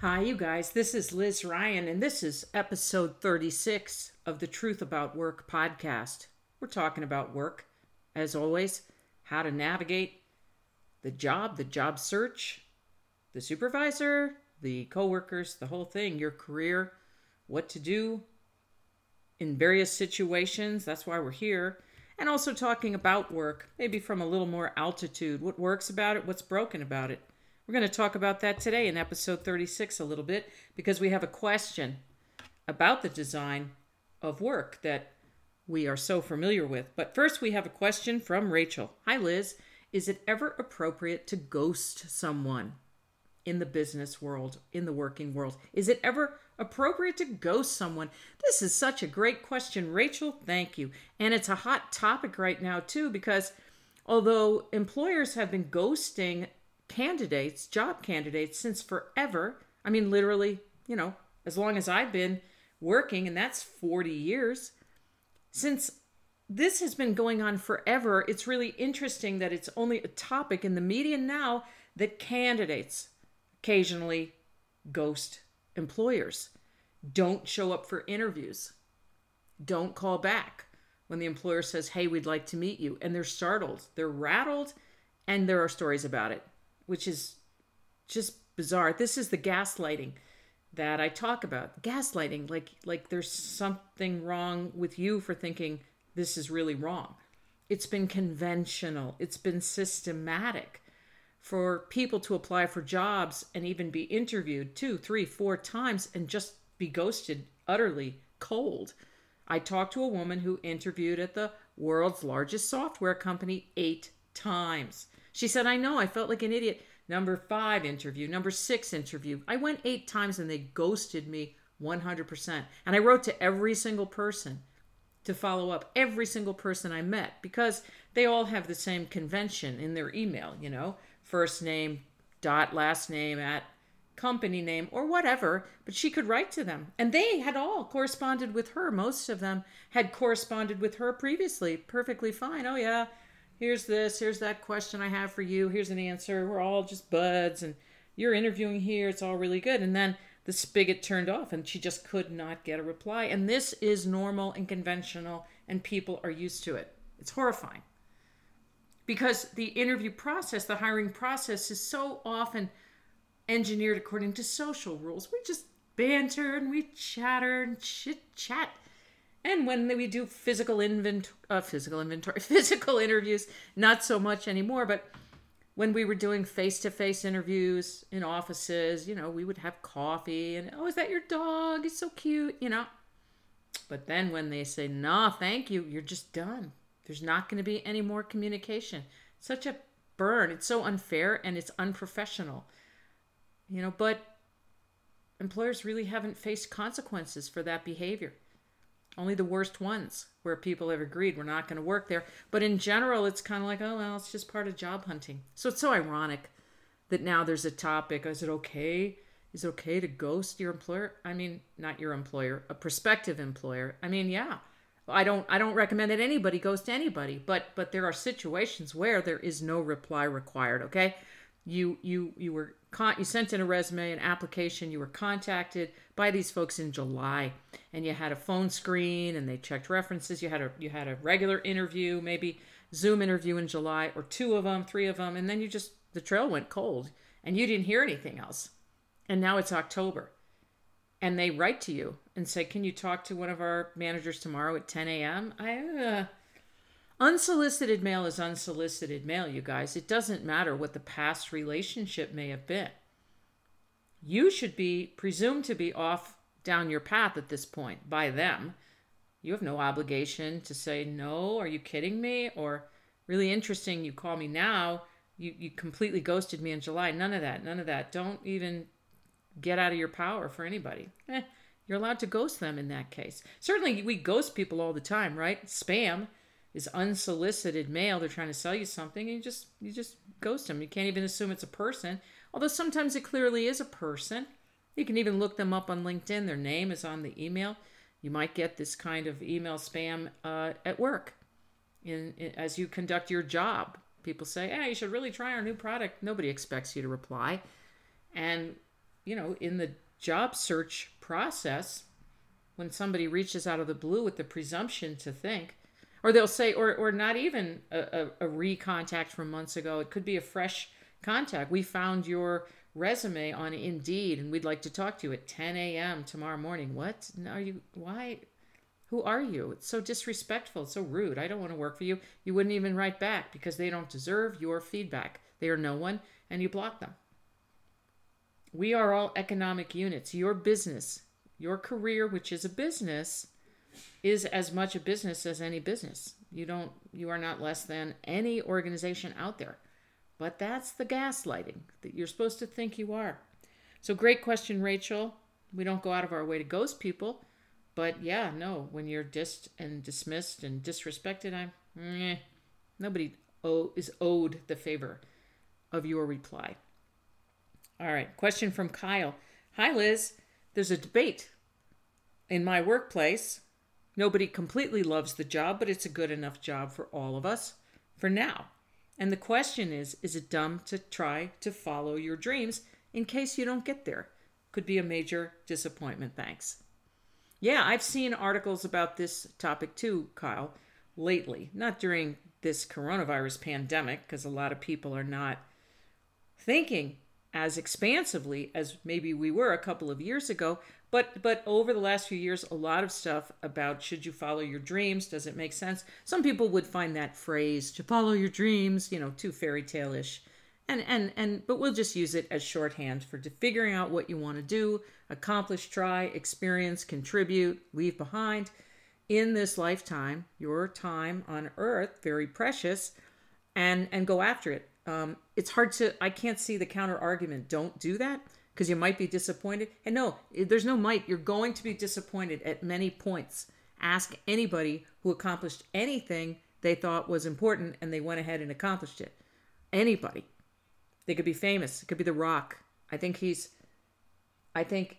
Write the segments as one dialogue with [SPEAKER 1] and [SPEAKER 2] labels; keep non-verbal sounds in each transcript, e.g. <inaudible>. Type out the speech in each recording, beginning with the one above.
[SPEAKER 1] Hi, you guys. This is Liz Ryan, and this is episode 36 of the Truth About Work podcast. We're talking about work, as always, how to navigate the job, the job search, the supervisor, the coworkers, the whole thing, your career, what to do in various situations. That's why we're here. And also talking about work, maybe from a little more altitude. What works about it, what's broken about it. We're going to talk about that today in episode 36 a little bit because we have a question about the design of work that we are so familiar with. But first, we have a question from Rachel. Hi, Liz. Is it ever appropriate to ghost someone in the business world, in the working world? Is it ever appropriate to ghost someone? This is such a great question, Rachel. Thank you. And it's a hot topic right now, too, because although employers have been ghosting candidates, job candidates, since forever. I mean, literally, you know, as long as I've been working, and that's 40 years. Since this has been going on forever, it's really interesting that it's only a topic in the media now that candidates occasionally ghost employers, don't show up for interviews, don't call back when the employer says, Hey, we'd like to meet you. And they're startled, they're rattled, and there are stories about it which is just bizarre. This is the gaslighting that I talk about. Gaslighting, like like there's something wrong with you for thinking this is really wrong. It's been conventional. It's been systematic for people to apply for jobs and even be interviewed two, three, four times and just be ghosted utterly cold. I talked to a woman who interviewed at the world's largest software company eight times. She said, I know, I felt like an idiot. Number five interview, number six interview. I went eight times and they ghosted me 100%. And I wrote to every single person to follow up, every single person I met, because they all have the same convention in their email, you know, first name, dot, last name, at company name, or whatever. But she could write to them. And they had all corresponded with her. Most of them had corresponded with her previously, perfectly fine. Oh, yeah, here's this, here's that question I have for you, here's an answer. We're all just buds and you're interviewing here, it's all really good. And then the spigot turned off and she just could not get a reply. And this is normal and conventional and people are used to it. It's horrifying. Because the interview process, the hiring process is so often engineered according to social rules. We just banter and we chatter and chit chat and when we do physical inventory, uh, physical inventory, <laughs> physical interviews, not so much anymore. But when we were doing face-to-face interviews in offices, you know, we would have coffee and oh, is that your dog? It's so cute, you know. But then when they say no, thank you, you're just done. There's not going to be any more communication. Such a burn. It's so unfair and it's unprofessional. You know, but employers really haven't faced consequences for that behavior. Only the worst ones where people have agreed we're not going to work there. But in general, it's kind of like, oh, well, it's just part of job hunting. So it's so ironic that now there's a topic. Is it okay? Is it okay to ghost your employer? I mean, not your employer, a prospective employer. I mean, yeah. I don't I don't recommend that anybody ghost anybody, but but there are situations where there is no reply required, okay? You you you were con- you sent in a resume, an application, you were contacted by these folks in July, and you had a phone screen, and they checked references. You had a you had a regular interview, maybe Zoom interview in July, or two of them, three of them, and then you just the trail went cold, and you didn't hear anything else. And now it's October, and they write to you and say, "Can you talk to one of our managers tomorrow at 10 a.m.?" I uh, Unsolicited mail is unsolicited mail, you guys. It doesn't matter what the past relationship may have been. You should be presumed to be off down your path at this point by them. You have no obligation to say, No, are you kidding me? Or, really interesting, you call me now. You, you completely ghosted me in July. None of that. None of that. Don't even get out of your power for anybody. Eh, you're allowed to ghost them in that case. Certainly, we ghost people all the time, right? Spam is unsolicited mail. They're trying to sell you something, and you just you just ghost them. You can't even assume it's a person, although sometimes it clearly is a person. You can even look them up on LinkedIn. Their name is on the email. You might get this kind of email spam uh, at work, in, in as you conduct your job. People say, "Hey, you should really try our new product." Nobody expects you to reply, and you know, in the job search process, when somebody reaches out of the blue with the presumption to think, or they'll say, or, or not even a, a, a recontact from months ago, it could be a fresh contact. We found your resume on Indeed and we'd like to talk to you at 10 a.m. tomorrow morning. What? Are you, why? Who are you? It's so disrespectful. It's so rude. I don't want to work for you. You wouldn't even write back because they don't deserve your feedback. They are no one and you block them. We are all economic units. Your business, your career, which is a business, is as much a business as any business. You don't you are not less than any organization out there. But that's the gaslighting that you're supposed to think you are. So great question, Rachel. We don't go out of our way to ghost people, but yeah, no, when you're dissed and dismissed and disrespected, I'm eh, nobody owe, is owed the favor of your reply. All right, question from Kyle. Hi, Liz. There's a debate in my workplace. Nobody completely loves the job, but it's a good enough job for all of us for now. And the question is is it dumb to try to follow your dreams in case you don't get there? Could be a major disappointment. Thanks. Yeah, I've seen articles about this topic too, Kyle, lately. Not during this coronavirus pandemic, because a lot of people are not thinking as expansively as maybe we were a couple of years ago but but over the last few years a lot of stuff about should you follow your dreams? Does it make sense? Some people would find that phrase to follow your dreams you know too fairy tale-ish. And and and but we'll just use it as shorthand for figuring out what you want to do accomplish try experience contribute leave behind. In this lifetime your time on earth very precious and and go after it um, it's hard to i can't see the counter argument. Don't do that because you might be disappointed. And no there's no might. You're going to be disappointed at many points. Ask anybody who accomplished anything they thought was important and they went ahead and accomplished it. Anybody. They could be famous. It could be the rock. I think he's i think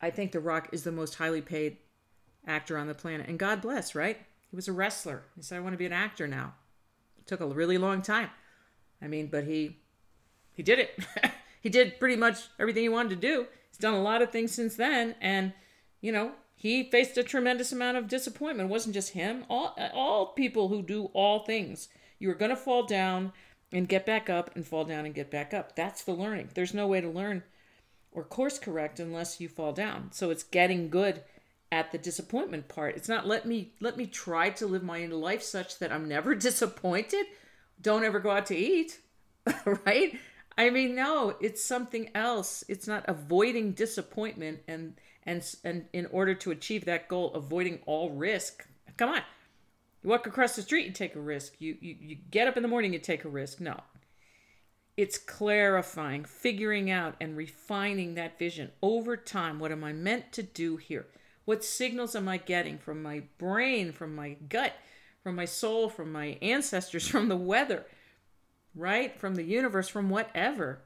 [SPEAKER 1] i think the rock is the most highly paid actor on the planet. And god bless right? He was a wrestler. He said i want to be an actor now. It took a really long time I mean, but he he did it. <laughs> he did pretty much everything he wanted to do. He's done a lot of things since then, and you know he faced a tremendous amount of disappointment. It wasn't just him. All all people who do all things, you are going to fall down and get back up, and fall down and get back up. That's the learning. There's no way to learn or course correct unless you fall down. So it's getting good at the disappointment part. It's not let me let me try to live my life such that I'm never <laughs> disappointed don't ever go out to eat, <laughs> right? I mean, no, it's something else. It's not avoiding disappointment and and and in order to achieve that goal, avoiding all risk. Come on. You walk across the street, you take a risk. You you, you get up in the morning, you take a risk. No. It's clarifying, figuring out and refining that vision over time. What am I meant to do here? What signals am I getting from my brain, from my gut? From my soul, from my ancestors, <laughs> from the weather, right? From the universe, from whatever.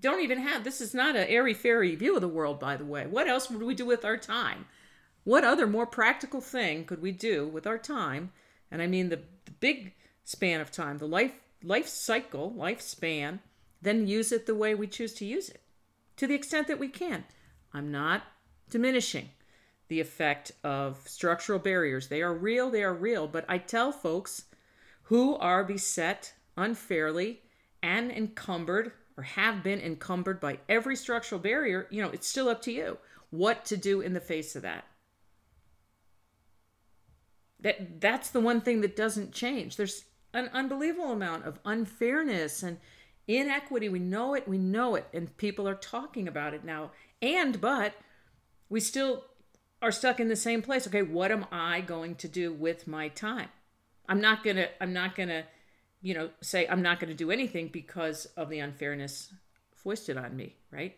[SPEAKER 1] Don't even have this is not an airy fairy view of the world, by the way. What else would we do with our time? What other more practical thing could we do with our time? And I mean the, the big span of time, the life life cycle, lifespan, then use it the way we choose to use it. To the extent that we can. I'm not diminishing the effect of structural barriers. They are real, they are real. But I tell folks who are beset unfairly and encumbered or have been encumbered by every structural barrier, you know, it's still up to you what to do in the face of that. That that's the one thing that doesn't change. There's an unbelievable amount of unfairness and inequity. We know it, we know it, and people are talking about it now. And but we still are stuck in the same place. Okay, what am I going to do with my time? I'm not going to I'm not going to you know say I'm not going to do anything because of the unfairness foisted on me, right?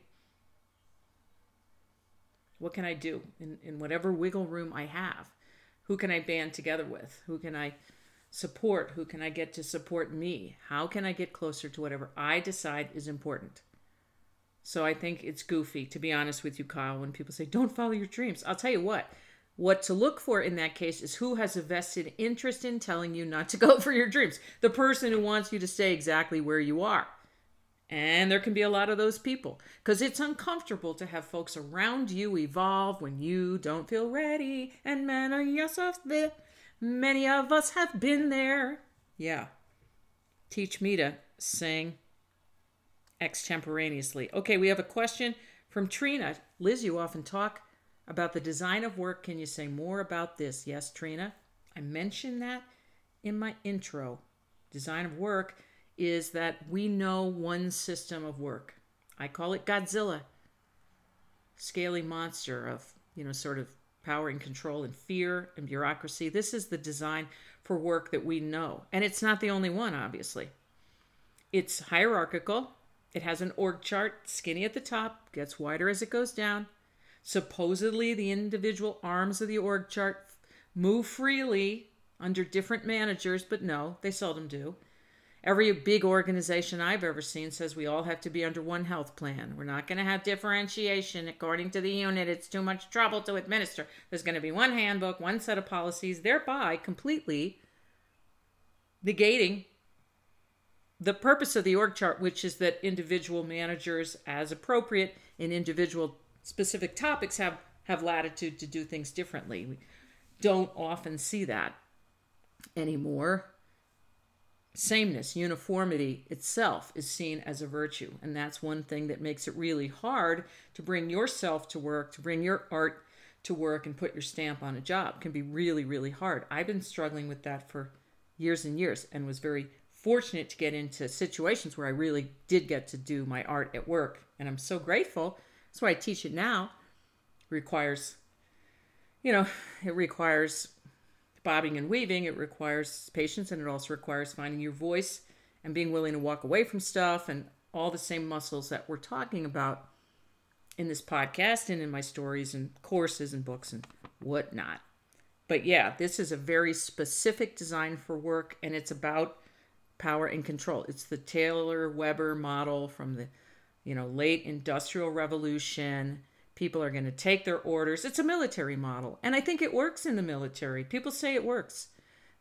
[SPEAKER 1] What can I do in, in whatever wiggle room I have? Who can I band together with? Who can I support? Who can I get to support me? How can I get closer to whatever I decide is important? So I think it's goofy, to be honest with you, Kyle, when people say, don't follow your dreams. I'll tell you what, what to look for in that case is who has a vested interest in telling you not to go <laughs> for your dreams. The person who wants you to stay exactly where you are. And there can be a lot of those people because it's uncomfortable to have folks around you evolve when you don't feel ready. And many of us, many of us have been there. Yeah. Teach me to sing extemporaneously. Okay, we have a question from Trina. Liz, you often talk about the design of work. Can you say more about this? Yes, Trina. I mentioned that in my intro. Design of work is that we know one system of work. I call it Godzilla. Scaly monster of, you know, sort of power and control and fear and bureaucracy. This is the design for work that we know. And it's not the only one, obviously. It's hierarchical. It has an org chart, skinny at the top, gets wider as it goes down. Supposedly, the individual arms of the org chart move freely under different managers, but no, they seldom do. Every big organization I've ever seen says we all have to be under one health plan. We're not going to have differentiation according to the unit. It's too much trouble to administer. There's going to be one handbook, one set of policies, thereby completely negating the purpose of the org chart, which is that individual managers, as appropriate in individual specific topics, have, have latitude to do things differently. We don't often see that anymore sameness, uniformity itself is seen as a virtue. And that's one thing that makes it really hard to bring yourself to work, to bring your art to work and put your stamp on a job. It can be really, really hard. I've been struggling with that for years and years and was very fortunate to get into situations where I really did get to do my art at work. And I'm so grateful. That's why I teach it now. It requires, you know, it requires bobbing and weaving, it requires patience and it also requires finding your voice and being willing to walk away from stuff and all the same muscles that we're talking about in this podcast and in my stories and courses and books and whatnot. But yeah, this is a very specific design for work and it's about power and control. It's the Taylor Weber model from the you know late industrial revolution People are going to take their orders. It's a military model. And I think it works in the military. People say it works.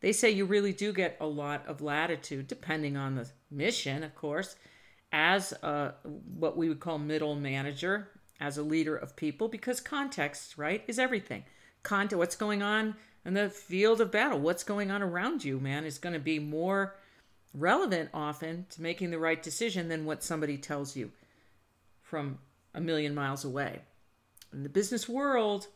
[SPEAKER 1] They say you really do get a lot of latitude, depending on the mission, of course, as a, what we would call middle manager, as a leader of people, because context, right, is everything. Context, what's going on in the field of battle, what's going on around you, man, is going to be more relevant often to making the right decision than what somebody tells you from a million miles away. In the business world,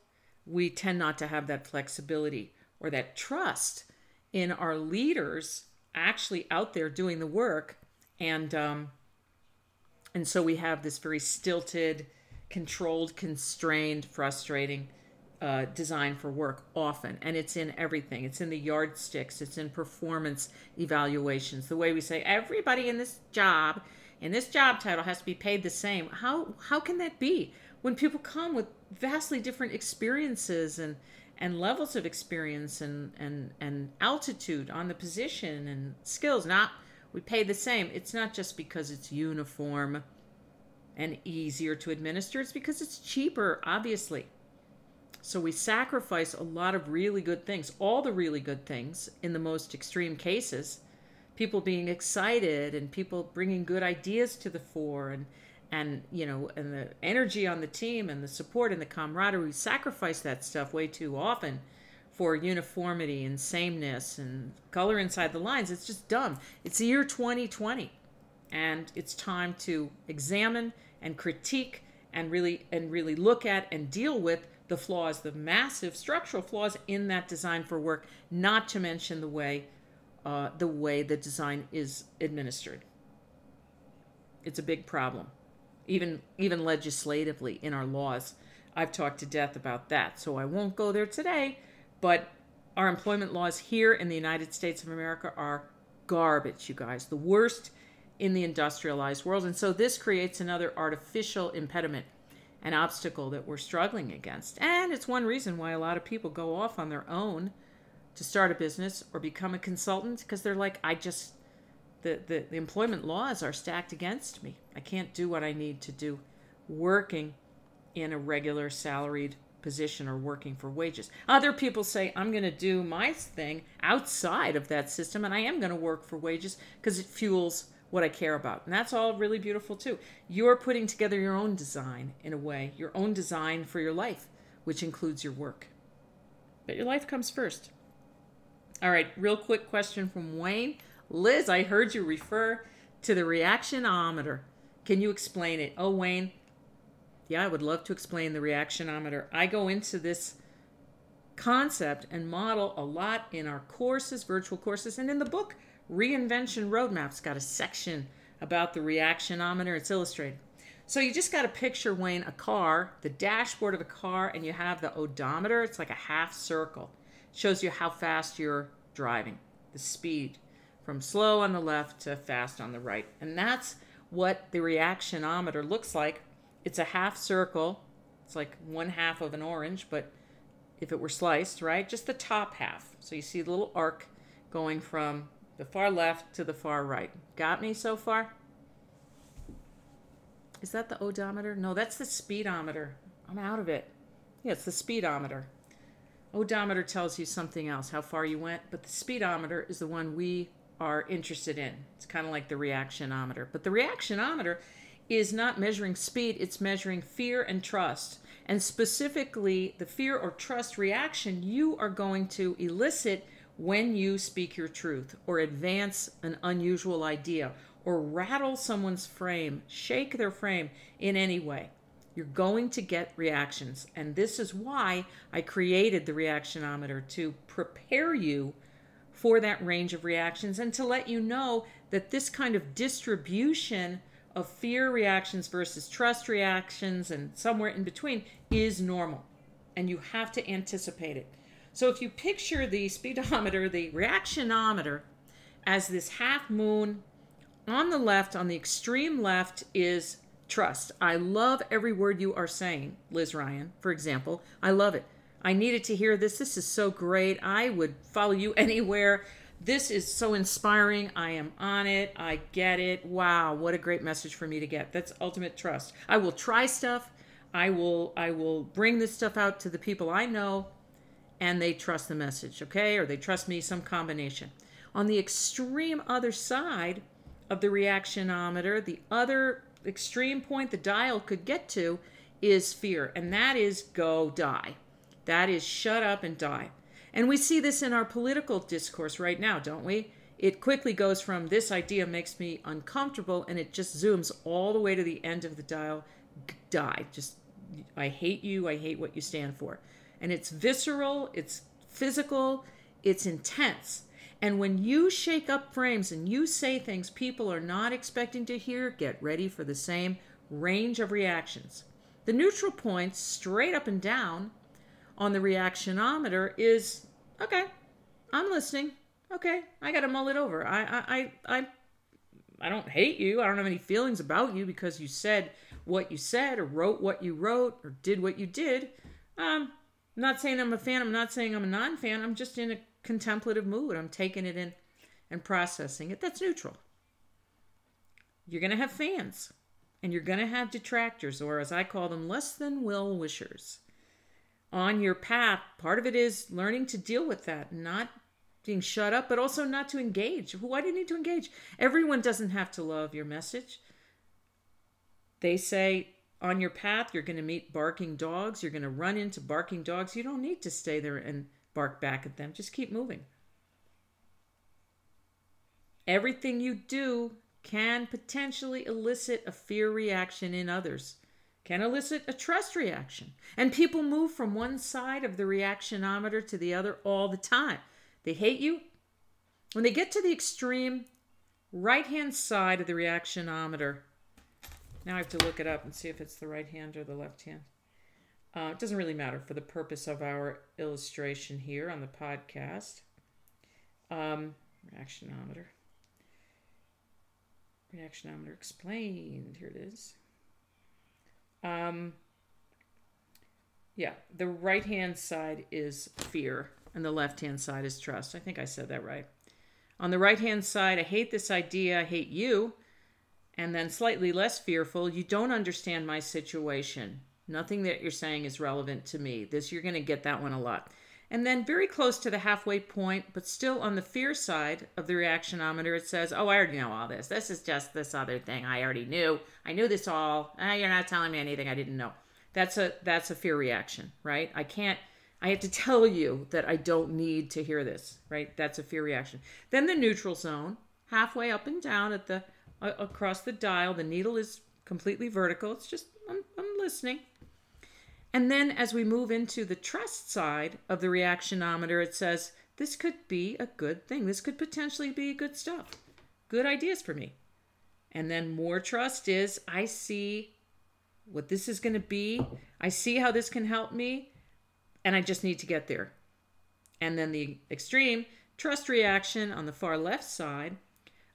[SPEAKER 1] we tend not to have that flexibility or that trust in our leaders actually out there doing the work and um, and so we have this very stilted controlled constrained frustrating uh, design for work often and it's in everything. It's in the yardsticks it's in performance evaluations. The way we say everybody in this job in this job title has to be paid the same. How how can that be? When people come with vastly different experiences and and levels of experience and and and altitude on the position and skills not we pay the same. It's not just because it's uniform and easier to administer it's because it's cheaper obviously so we sacrifice a lot of really good things all the really good things in the most extreme cases people being excited and people bringing good ideas to the fore and and you know and the energy on the team and the support and the camaraderie. We sacrifice that stuff way too often for uniformity and sameness and color inside the lines. It's just dumb. It's the year 2020 and it's time to examine and critique and really and really look at and deal with the flaws the massive structural flaws in that design for work not to mention the way uh, the way the design is administered it's a big problem even even legislatively in our laws. I've talked to death about that, so I won't go there today. But our employment laws here in the United States of America are garbage, you guys. The worst in the industrialized world. And so this creates another artificial impediment, an obstacle that we're struggling against. And it's one reason why a lot of people go off on their own to start a business or become a consultant because they're like, I just the, the, the employment laws are stacked against me. I can't do what I need to do working in a regular salaried position or working for wages. Other people say, I'm going to do my thing outside of that system and I am going to work for wages because it fuels what I care about. And that's all really beautiful too. You're putting together your own design in a way, your own design for your life, which includes your work. But your life comes first. All right, real quick question from Wayne. Liz, I heard you refer to the reactionometer. Can you explain it? Oh, Wayne, yeah, I would love to explain the reactionometer. I go into this concept and model a lot in our courses, virtual courses, and in the book Reinvention Roadmap's got a section about the reactionometer. It's illustrated. So you just got to picture, Wayne, a car, the dashboard of a car, and you have the odometer. It's like a half circle. It shows you how fast you're driving, the speed from slow on the left to fast on the right. And that's what the reactionometer looks like. It's a half circle. It's like one half of an orange, but if it were sliced, right? Just the top half. So you see the little arc going from the far left to the far right. Got me so far? Is that the odometer? No, that's the speedometer. I'm out of it. Yeah, it's the speedometer. Odometer tells you something else, how far you went, but the speedometer is the one we are interested in. It's kind of like the reactionometer. But the reactionometer is not measuring speed, it's measuring fear and trust. And specifically, the fear or trust reaction you are going to elicit when you speak your truth or advance an unusual idea or rattle someone's frame, shake their frame in any way. You're going to get reactions. And this is why I created the reactionometer to prepare you for that range of reactions and to let you know that this kind of distribution of fear reactions versus trust reactions and somewhere in between is normal. And you have to anticipate it. So if you picture the speedometer, the reactionometer, as this half moon on the left, on the extreme left, is trust. I love every word you are saying, Liz Ryan, for example. I love it. I needed to hear this. This is so great. I would follow you <laughs> anywhere. This is so inspiring. I am on it. I get it. Wow, what a great message for me to get. That's ultimate trust. I will try stuff. I will I will bring this stuff out to the people I know and they trust the message, okay? Or they trust me some combination. On the extreme other side of the reactionometer, the other extreme point the dial could get to is fear, and that is go die. That is shut up and die. And we see this in our political discourse right now, don't we? It quickly goes from this idea makes me uncomfortable and it just zooms all the way to the end of the dial. Die. Just, I hate you. I hate what you stand for. And it's visceral, it's physical, it's intense. And when you shake up frames and you say things people are not expecting to hear, get ready for the same range of reactions. The neutral points, straight up and down, on the reactionometer is okay, I'm listening. Okay, I got to mull it over. I, I, I, I, I don't hate you. I don't have any feelings about you because you said what you said or wrote what you wrote or did what you did. Um, I'm not saying I'm a fan. I'm not saying I'm a non fan. I'm just in a contemplative mood. I'm taking it in and processing it. That's neutral. You're going to have fans and you're going to have detractors, or as I call them, less than well wishers on your path. Part of it is learning to deal with that, not being shut up, but also not to engage. Why do you need to engage? Everyone doesn't have to love your message. They say on your path, you're going to meet barking dogs. You're going to run into barking dogs. You don't need to stay there and bark back at them. Just keep moving. Everything you do can potentially elicit a fear reaction in others can elicit a trust reaction. And people move from one side of the reactionometer to the other all the time. They hate you. When they get to the extreme right hand side of the reactionometer, now I have to look it up and see if it's the right hand or the left hand. Uh, it doesn't really matter for the purpose of our illustration here on the podcast. Um, reactionometer. Reactionometer explained. Here it is. Um, yeah, the right hand side is fear, and the left hand side is trust. I think I said that right. On the right hand side, I hate this idea, I hate you. And then slightly less fearful, you don't understand my situation. Nothing that you're saying is relevant to me. This, you're going to get that one a lot. And then very close to the halfway point, but still on the fear side of the reactionometer, it says, Oh, I already know all this. This is just this other thing I already knew. I knew this all. Ah, you're not telling me anything I didn't know. That's a that's a fear reaction, right? I can't I have to <laughs> tell you that I don't need to hear this, right? That's a fear reaction. Then the neutral zone, halfway up and down at the across the dial, the needle is completely vertical. It's just I'm, I'm listening. And then as we move into the trust side of the reactionometer, it says this could be a good thing. This could potentially be good stuff. Good ideas for me. And then more trust is I see what this is going to be. I see how this can help me and I just need to get there. And then the extreme trust reaction on the far left side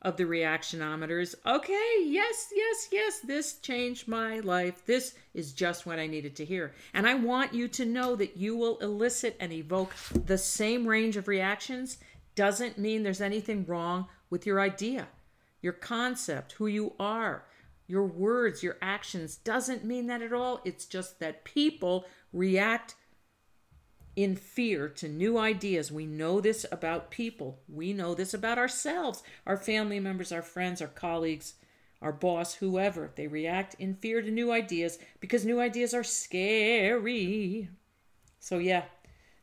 [SPEAKER 1] of the reactionometers. Okay, yes, yes, yes, this changed my life. This is just what I needed to hear. And I want you to know that you will elicit and evoke the same range of reactions. Doesn't mean there's anything wrong with your idea, your concept, who you are, your words, your actions. Doesn't mean that at all. It's just that people react in fear to new ideas. We know this about people. We know this about ourselves, our family members, our friends, our colleagues, our boss, whoever. They react in fear to new ideas because new ideas are scary. So, yeah,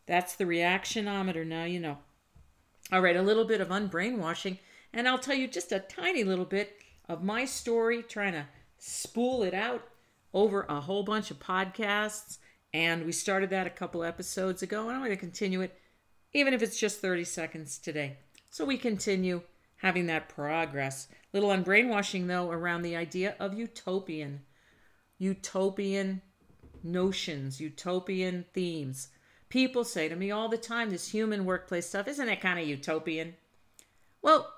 [SPEAKER 1] that's the reactionometer. Now you know. All right, a little bit of unbrainwashing, and I'll tell you just a tiny little bit of my story, trying to spool it out over a whole bunch of podcasts and we started that a couple episodes ago, and I'm going to continue it, even if it's just 30 seconds today. So we continue having that progress. Little unbrainwashing, though, around the idea of utopian, utopian notions, utopian themes. People say to me all the time, this human workplace stuff, isn't it kind of utopian? Well,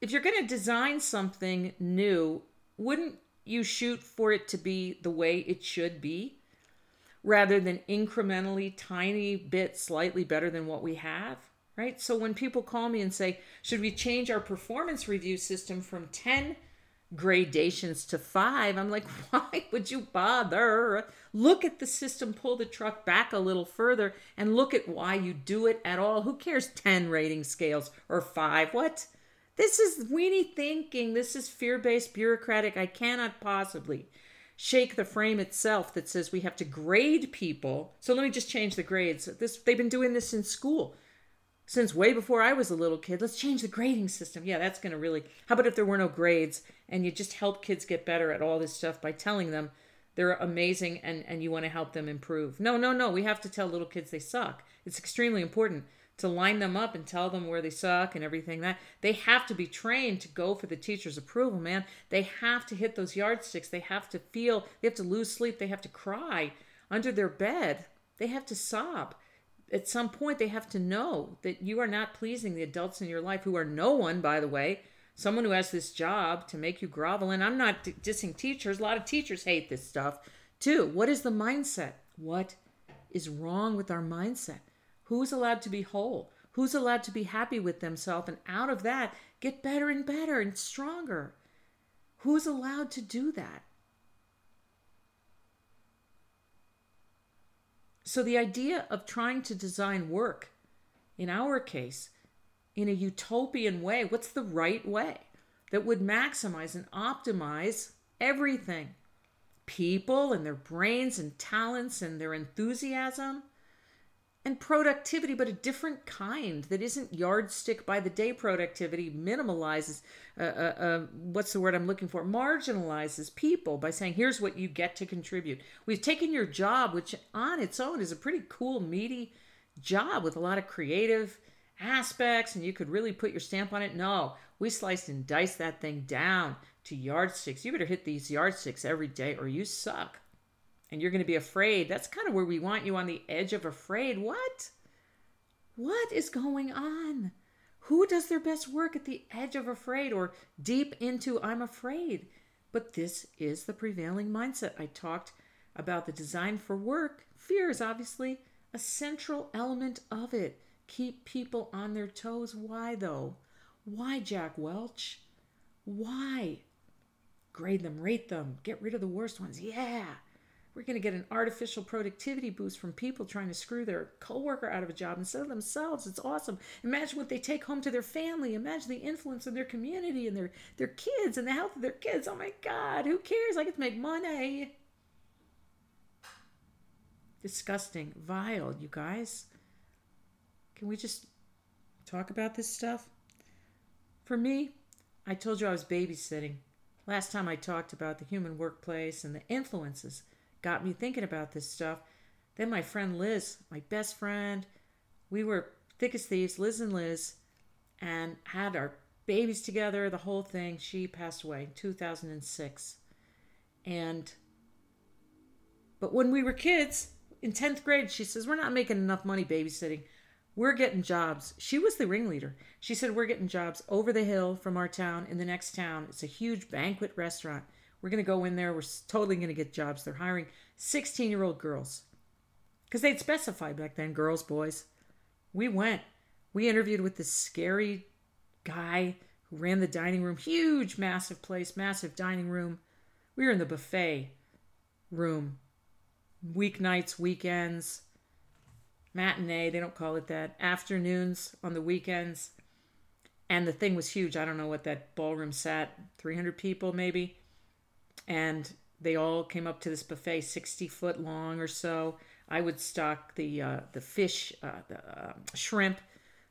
[SPEAKER 1] if you're going to design something new, wouldn't you shoot for it to be the way it should be? Rather than incrementally tiny bit slightly better than what we have right? So when people call me and say should we change our performance review system from 10 gradations to 5 i'm like <laughs> why would you bother? Look at the system pull the truck back a little further and look at why you do it at all. Who cares 10 rating scales or 5 what? This is weenie thinking. This is fear-based bureaucratic. I cannot possibly shake the frame itself that says we have to grade people. So let me just change the grades. This they've been doing this in school since way before I was a little kid. Let's change the grading system. Yeah, that's going to really How about if there were no grades and you just help kids get better at all this stuff by telling them they're amazing and and you want to help them improve. No, no, no. We have to tell little kids they suck. It's extremely important to line them up and tell them where they suck and everything that they have to be trained to go for the teacher's approval man. They have to hit those yardsticks. They have to feel they have to lose sleep. They have to cry under their bed. They have to sob. At some point they have to know that you are not pleasing the adults in your life who are no one by the way. Someone who has this job to make you grovel and i'm not dissing teachers. A lot of teachers hate this stuff too. What is the mindset? What is wrong with our mindset Who's allowed to be whole? Who's allowed to be happy with themselves and out of that get better and better and stronger? Who's allowed to do that? So, the idea of trying to design work, in our case, in a utopian way, what's the right way that would maximize and optimize everything? People and their brains and talents and their enthusiasm and productivity, but a different kind that isn't yardstick by the day productivity, minimalizes, uh, uh, uh, what's the word I'm looking for? Marginalizes people by saying, here's what you get to contribute. We've taken your job, which on its own is a pretty cool, meaty job with a lot of creative aspects, and you could really put your stamp on it. No, we sliced and diced that thing down to yardsticks. You better hit these yardsticks every day or you suck and you're going to be afraid. That's kind of where we want you on the edge of afraid. What? What is going on? Who does their best work at the edge of afraid or deep into I'm afraid? But this is the prevailing mindset. I talked about the design for work. Fear is obviously a central element of it. Keep people on their toes. Why, though? Why, Jack Welch? Why? Grade them, rate them, get rid of the worst ones. Yeah. We're going to get an artificial productivity boost from people trying to screw their coworker out of a job instead of themselves. It's awesome. Imagine what they take home to their family. Imagine the influence in their community and their, their kids and the health of their kids. Oh my God, who cares? I get to make money. Disgusting, vile, you guys. Can we just talk about this stuff? For me, I told you I was babysitting. Last time I talked about the human workplace and the influences got me thinking about this stuff. Then my friend Liz, my best friend, we were thick as thieves, Liz and Liz, and had our babies together, the whole thing. She passed away in 2006. And, but when we were kids, in 10th grade, she says, We're not making enough money babysitting. We're getting jobs. She was the ringleader. She said, We're getting jobs over the hill from our town in the next town. It's a huge banquet restaurant. We're going to go in there. We're totally going to get jobs. They're hiring 16 year old girls. Because they'd specify back then girls, boys. We went. We interviewed with this scary guy who ran the dining room. Huge, massive place, massive dining room. We were in the buffet room. Weeknights, weekends, matinee, they don't call it that, afternoons on the weekends. And the thing was huge. I don't know what that ballroom sat, 300 people maybe and they all came up to this buffet 60 foot long or so. I would stock the uh, the fish uh, the uh, shrimp.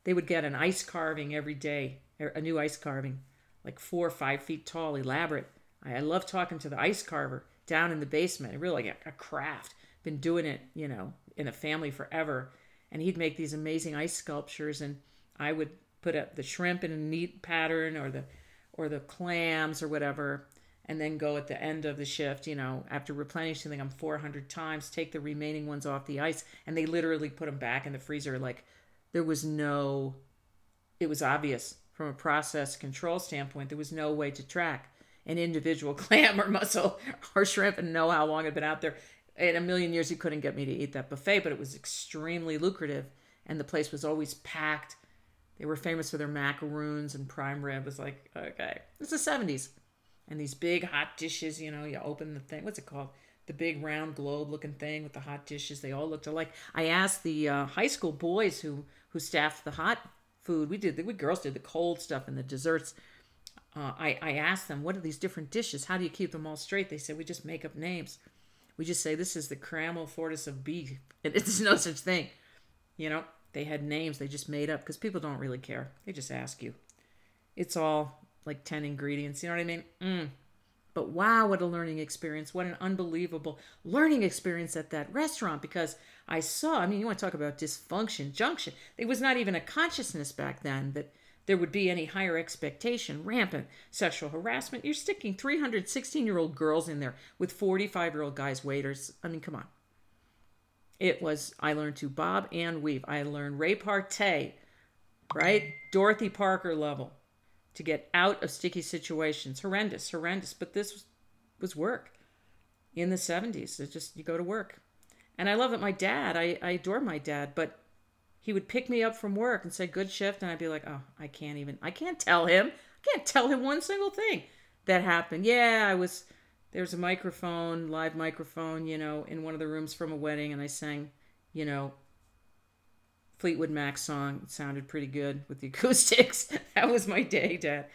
[SPEAKER 1] They would get an ice carving every day a new ice carving like four or five feet tall elaborate. I, I love talking to the ice carver down in the basement. Really like a, a craft. Been doing it you know in a family forever. And he'd make these amazing ice sculptures and i would put up the shrimp in a neat pattern or the or the clams or whatever and then go at the end of the shift, you know, after replenishing them 400 times, take the remaining ones off the ice, and they literally put them back in the freezer. Like there was no, it was obvious from a process control standpoint, there was no way to track an individual <laughs> clam or mussel or shrimp and know how long it had been out there. In a million years, you couldn't get me to eat that buffet, but it was extremely lucrative, and the place was always packed. They were famous for their macaroons and prime rib. It was like, okay, it's the 70s and these big hot dishes. You know, you open the thing. What's it called? The big round globe looking thing with the hot dishes. They all looked alike. I asked the uh, high school boys who who staffed the hot food. We did the we girls did the cold stuff and the desserts. Uh, I I asked them what are these different dishes? How do you keep them all straight? They said we just make up names. We just say this is the caramel fortis of beef. <laughs> And It's no such thing. You know, they had names they just made up because people don't really care. They just ask you. It's all like 10 ingredients. You know what I mean? Mm. But wow, what a learning experience. What an unbelievable learning experience at that restaurant because I saw, I mean, you want to talk about dysfunction, junction. It was not even a consciousness back then that there would be any higher expectation, rampant sexual harassment. You're sticking 316 year old girls in there with 45 year old guys, waiters. I mean, come on. It was, I learned to bob and weave. I learned repartee, right? Dorothy Parker level to get out of sticky situations. Horrendous, horrendous. But this was work in the 70s. It's just, you go to work. And I love it. My dad, I, I adore my dad, but he would pick me up from work and say, good shift. And I'd be like, oh, I can't even, I can't tell him. I can't tell him one single thing that happened. Yeah, I was, there's a microphone, live microphone, you know, in one of the rooms from a wedding. And I sang, you know, Fleetwood Mac song. It sounded pretty good with the <laughs> acoustics. that was my day, Dad.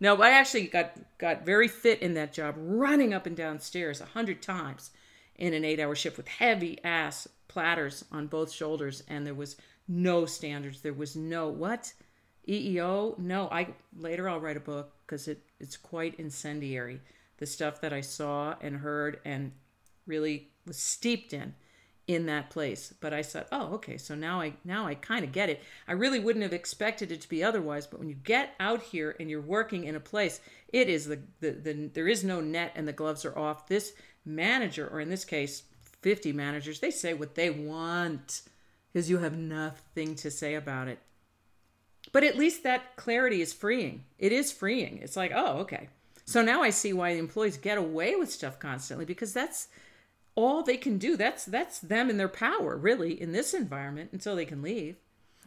[SPEAKER 1] No, I actually got got very fit in that job, running up and down stairs a hundred times in an eight-hour shift with heavy ass platters on both shoulders, and there was no standards. There was no what EEO. No, I later I'll write a book because it it's quite incendiary. The stuff that I saw and heard and really was steeped in in that place. But i said oh okay so now i now i kind of get it. I really wouldn't have expected it to be otherwise but when you get out here and you're working in a place it is the, the, the there is no net and the gloves are off. This manager or in this case 50 managers they say what they want because you have nothing to say about it. But at least that clarity is freeing. It is freeing. It's like oh okay. So now i see why the employees get away with stuff constantly because that's all they can do. That's that's them in their power, really, in this environment until they can leave.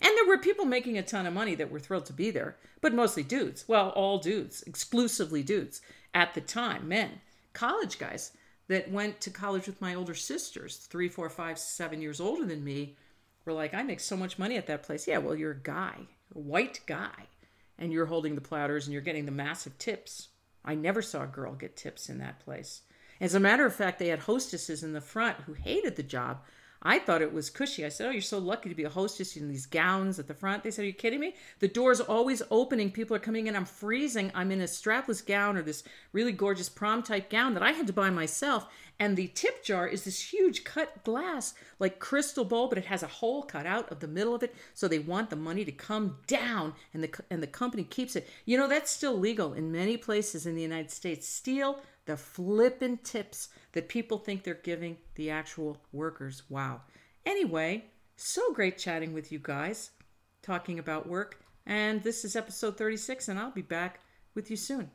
[SPEAKER 1] And there were people making a ton of money that were thrilled to be there, but mostly dudes. Well, all dudes, exclusively dudes at the time, men, college guys. that went to college with my older sisters, three, four, five, seven years older than me, were like, I make so much money at that place. Yeah, well, you're a guy, a white guy, and you're holding the platters and you're getting the massive tips. I never saw a girl get tips in that place. As a matter of fact, they had hostesses in the front who hated the job I thought it was cushy. I said, Oh, you're so lucky to be a hostess in these gowns at the front. They said, Are you kidding me? The door's always opening. People are coming in. I'm freezing. I'm in a strapless gown or this really gorgeous prom type gown that I had to buy myself. And the tip jar is this huge cut glass, like crystal bowl, but it has a hole cut out of the middle of it. So they want the money to come down and the, and the company keeps it. You know, that's still legal in many places in the United States. Steal the flippin' tips that people think they're giving the actual workers. Wow. Anyway, so great chatting with you guys, talking about work. And this is episode 36, and I'll be back with you soon.